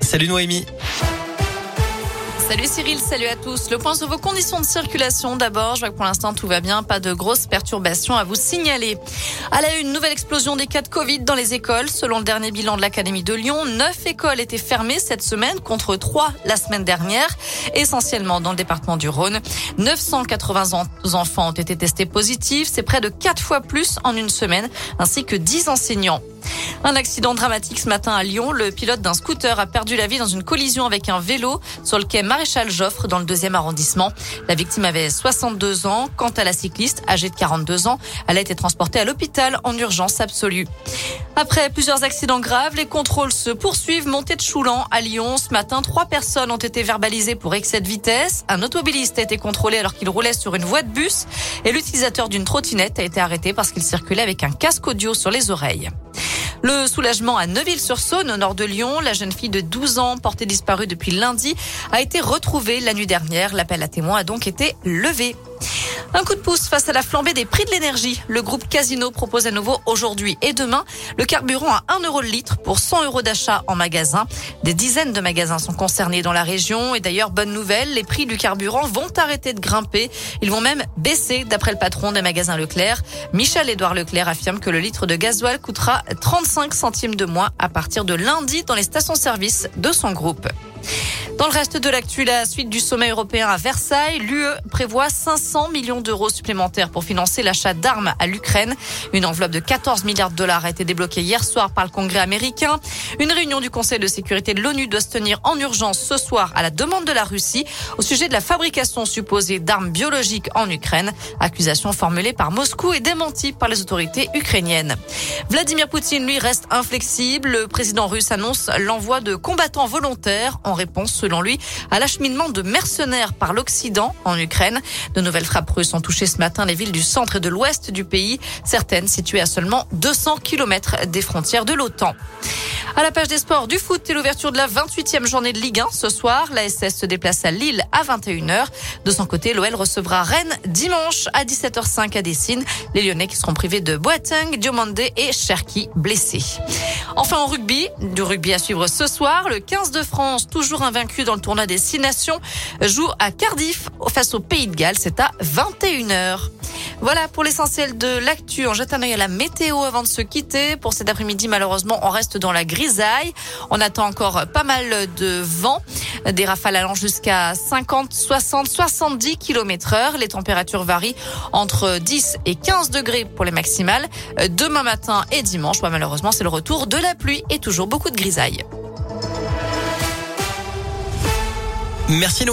Salut Noémie. Salut Cyril, salut à tous. Le point sur vos conditions de circulation d'abord. Je vois que pour l'instant tout va bien, pas de grosses perturbations à vous signaler. À la une, nouvelle explosion des cas de Covid dans les écoles. Selon le dernier bilan de l'Académie de Lyon, neuf écoles étaient fermées cette semaine contre trois la semaine dernière, essentiellement dans le département du Rhône. 980 enfants ont été testés positifs, c'est près de quatre fois plus en une semaine, ainsi que 10 enseignants. Un accident dramatique ce matin à Lyon. Le pilote d'un scooter a perdu la vie dans une collision avec un vélo sur le quai Maréchal Joffre dans le deuxième arrondissement. La victime avait 62 ans. Quant à la cycliste, âgée de 42 ans, elle a été transportée à l'hôpital en urgence absolue. Après plusieurs accidents graves, les contrôles se poursuivent. Montée de Choulan à Lyon. Ce matin, trois personnes ont été verbalisées pour excès de vitesse. Un automobiliste a été contrôlé alors qu'il roulait sur une voie de bus. Et l'utilisateur d'une trottinette a été arrêté parce qu'il circulait avec un casque audio sur les oreilles. Le soulagement à Neuville-sur-Saône, au nord de Lyon. La jeune fille de 12 ans, portée disparue depuis lundi, a été retrouvée la nuit dernière. L'appel à témoins a donc été levé. Un coup de pouce face à la flambée des prix de l'énergie. Le groupe Casino propose à nouveau aujourd'hui et demain le carburant à 1 euro le litre pour 100 euros d'achat en magasin. Des dizaines de magasins sont concernés dans la région et d'ailleurs, bonne nouvelle, les prix du carburant vont arrêter de grimper. Ils vont même baisser d'après le patron des magasins Leclerc. Michel-Édouard Leclerc affirme que le litre de gasoil coûtera 35 centimes de moins à partir de lundi dans les stations-service de son groupe. Dans le reste de l'actu, la suite du sommet européen à Versailles, l'UE prévoit 500 millions d'euros supplémentaires pour financer l'achat d'armes à l'Ukraine. Une enveloppe de 14 milliards de dollars a été débloquée hier soir par le Congrès américain. Une réunion du Conseil de sécurité de l'ONU doit se tenir en urgence ce soir à la demande de la Russie au sujet de la fabrication supposée d'armes biologiques en Ukraine. Accusation formulée par Moscou et démentie par les autorités ukrainiennes. Vladimir Poutine, lui, reste inflexible. Le président russe annonce l'envoi de combattants volontaires en réponse selon lui, à l'acheminement de mercenaires par l'Occident en Ukraine. De nouvelles frappes russes ont touché ce matin les villes du centre et de l'ouest du pays, certaines situées à seulement 200 km des frontières de l'OTAN. À la page des sports du foot et l'ouverture de la 28e journée de Ligue 1 ce soir. La SS se déplace à Lille à 21h. De son côté, l'OL recevra Rennes dimanche à 17h05 à Dessine. Les Lyonnais qui seront privés de Boateng, Diomandé et Cherki blessés. Enfin en rugby, du rugby à suivre ce soir. Le 15 de France, toujours invaincu dans le tournoi des Six Nations, joue à Cardiff face au Pays de Galles. C'est à 21h. Voilà pour l'essentiel de l'actu. On jette un œil à la météo avant de se quitter. Pour cet après-midi, malheureusement, on reste dans la grisaille. On attend encore pas mal de vent. Des rafales allant jusqu'à 50, 60, 70 km heure. Les températures varient entre 10 et 15 degrés pour les maximales. Demain matin et dimanche, bah, malheureusement, c'est le retour de la pluie et toujours beaucoup de grisaille. Merci